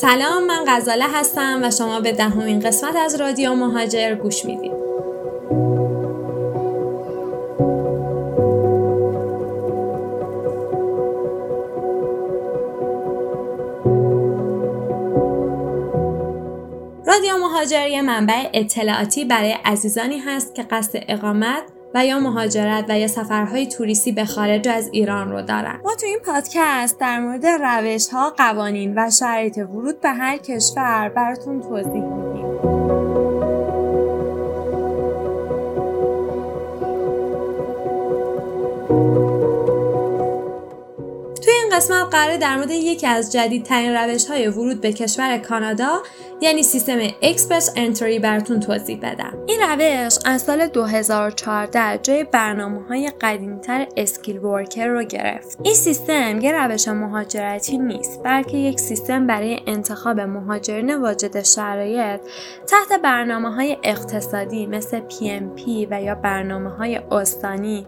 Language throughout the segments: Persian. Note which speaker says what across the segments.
Speaker 1: سلام من غزاله هستم و شما به دهمین قسمت از رادیو مهاجر گوش می‌دید. رادیو مهاجر یه منبع اطلاعاتی برای عزیزانی هست که قصد اقامت و یا مهاجرت و یا سفرهای توریستی به خارج از ایران رو دارن. ما تو این پادکست در مورد روش ها قوانین و شرایط ورود به هر کشور براتون توضیح میدیم. قسمت قرار در مورد یکی از جدیدترین روش های ورود به کشور کانادا یعنی سیستم Express Entry براتون توضیح بدم. این روش از سال 2014 جای برنامه های قدیمتر Skilled Worker رو گرفت. این سیستم یه روش مهاجرتی نیست بلکه یک سیستم برای انتخاب مهاجرین واجد شرایط تحت برنامه های اقتصادی مثل PNP و یا برنامه های استانی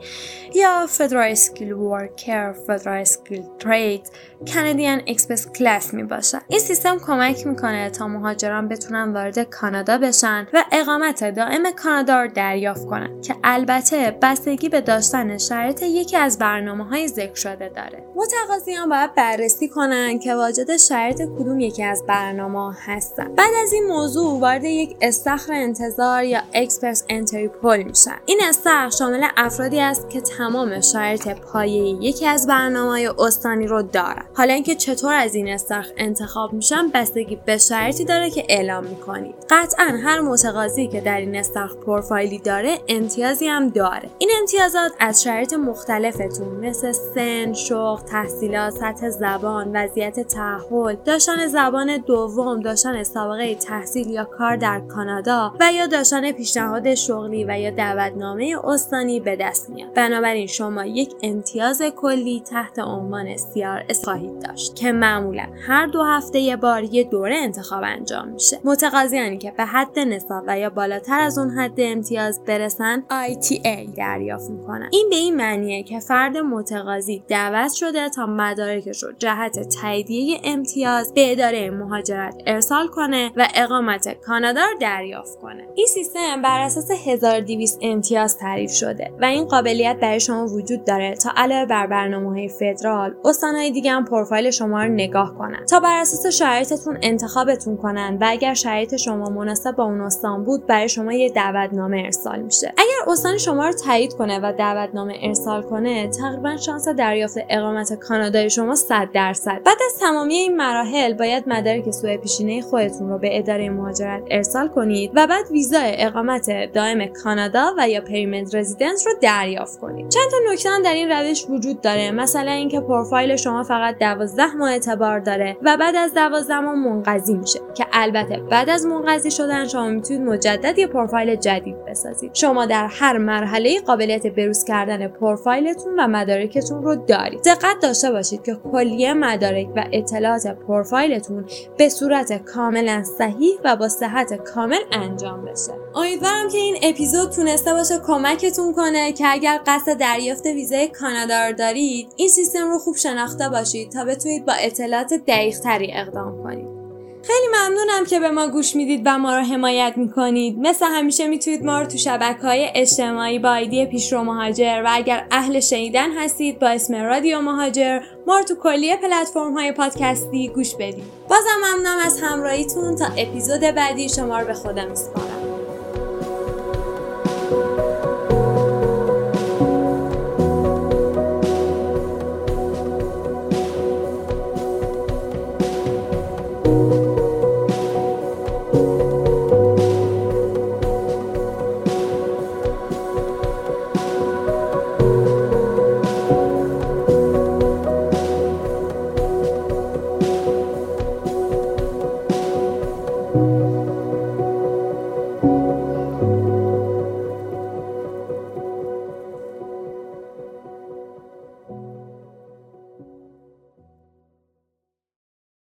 Speaker 1: یا Federal Skilled Worker Federal Skilled Trade Canadian Experience Class می باشد. این سیستم کمک می‌کنه تا مهاجران بتونن وارد کانادا بشن و اقامت دائم کانادا رو دریافت کنند که البته بستگی به داشتن شرایط یکی از برنامه های ذکر شده داره. متقاضیان باید بررسی کنند که واجد شرایط کدوم یکی از برنامه هستن. بعد از این موضوع وارد یک استخر انتظار یا Express Entry pool میشن. این استخر شامل افرادی است که تمام شرایط پایه یکی از برنامه استانی رو دارن حالا اینکه چطور از این استخر انتخاب میشن بستگی به شرایطی داره که اعلام می‌کنید. قطعا هر متقاضی که در این استخر پروفایلی داره امتیازی هم داره. این امتیازات از شرایط مختلفتون مثل سن شغل تحصیلات سطح زبان وضعیت تحول داشتن زبان دوم داشتن سابقه تحصیل یا کار در کانادا و یا داشتن پیشنهاد شغلی و یا دعوتنامه استانی به دست میاد. بنابراین شما یک امتیاز کلی تحت عنوان CRS خواهید داشت که معمولا هر دو هفته یه بار یه دوره انتخاب انجام میشه. متقاضیانی که به حد نصاب و یا بالاتر از اون حد امتیاز برسن ITA دریافت می‌کنن. این به این معنیه که فرد متقاضی دعوت شده تا مدارکش رو جهت تاییدیه امتیاز به اداره مهاجرت ارسال کنه و اقامت کانادا رو دریافت کنه. این سیستم بر اساس 1200 امتیاز تعریف شده و این قابلیت برای شما وجود داره تا علاوه بر برنامه های فدرال استانهای دیگه هم پروفایل شما رو نگاه کنن. تا بر اساس شرایطتون انتخابتون کنن و اگر شرایط شما مناسب با اون استان بود برای شما یه دعوتنامه ارسال میشه. اگر استان شما رو تایید کنه و دعوتنامه ارسال کنه تقریبا شانس دریافت اقامت کانادای شما 100 درصد. بعد از تمامی این مراحل باید مدارک سوء پیشینه خودتون رو به اداره مهاجرت ارسال کنید و بعد ویزا اقامت دائم کانادا و یا پریمنت رزیدنس رو دریافت کنید. چند تا نکته در این روش وجود داره. مثلا اینکه پروفایل شما فقط 12 ماه اعتبار داره و بعد از 12 ماه منقضی میشه که البته بعد از منقضی شدن شما می‌تونید مجدد یه پروفایل جدید بسازید. شما در هر مرحله قابلیت بروز کردن پروفایلتون و مدارکتون رو دارید. دقت داشته باشید که کلیه مدارک و اطلاعات پروفایلتون به صورت کاملا صحیح و با صحت کامل انجام بشه. امیدوارم که این اپیزود تونسته باشه کمکتون کنه که اگر قصد دریافت ویزای کانادا رو دارید این سیستم رو خوب شناخته باشید تا بتونید با اطلاعات دقیقتری اقدام کنید. خیلی ممنونم که به ما گوش می‌دید و ما رو حمایت می‌کنید. مثل همیشه می‌تونید ما رو تو شبکه های اجتماعی با ایدی پیشرو مهاجر و اگر اهل شنیدن هستید با اسم رادیو مهاجر ما رو تو کلیه پلتفرم های پادکستی گوش بدید. بازم ممنونم از همراهیتون تا اپیزود بعدی شما رو به خودم میسپارم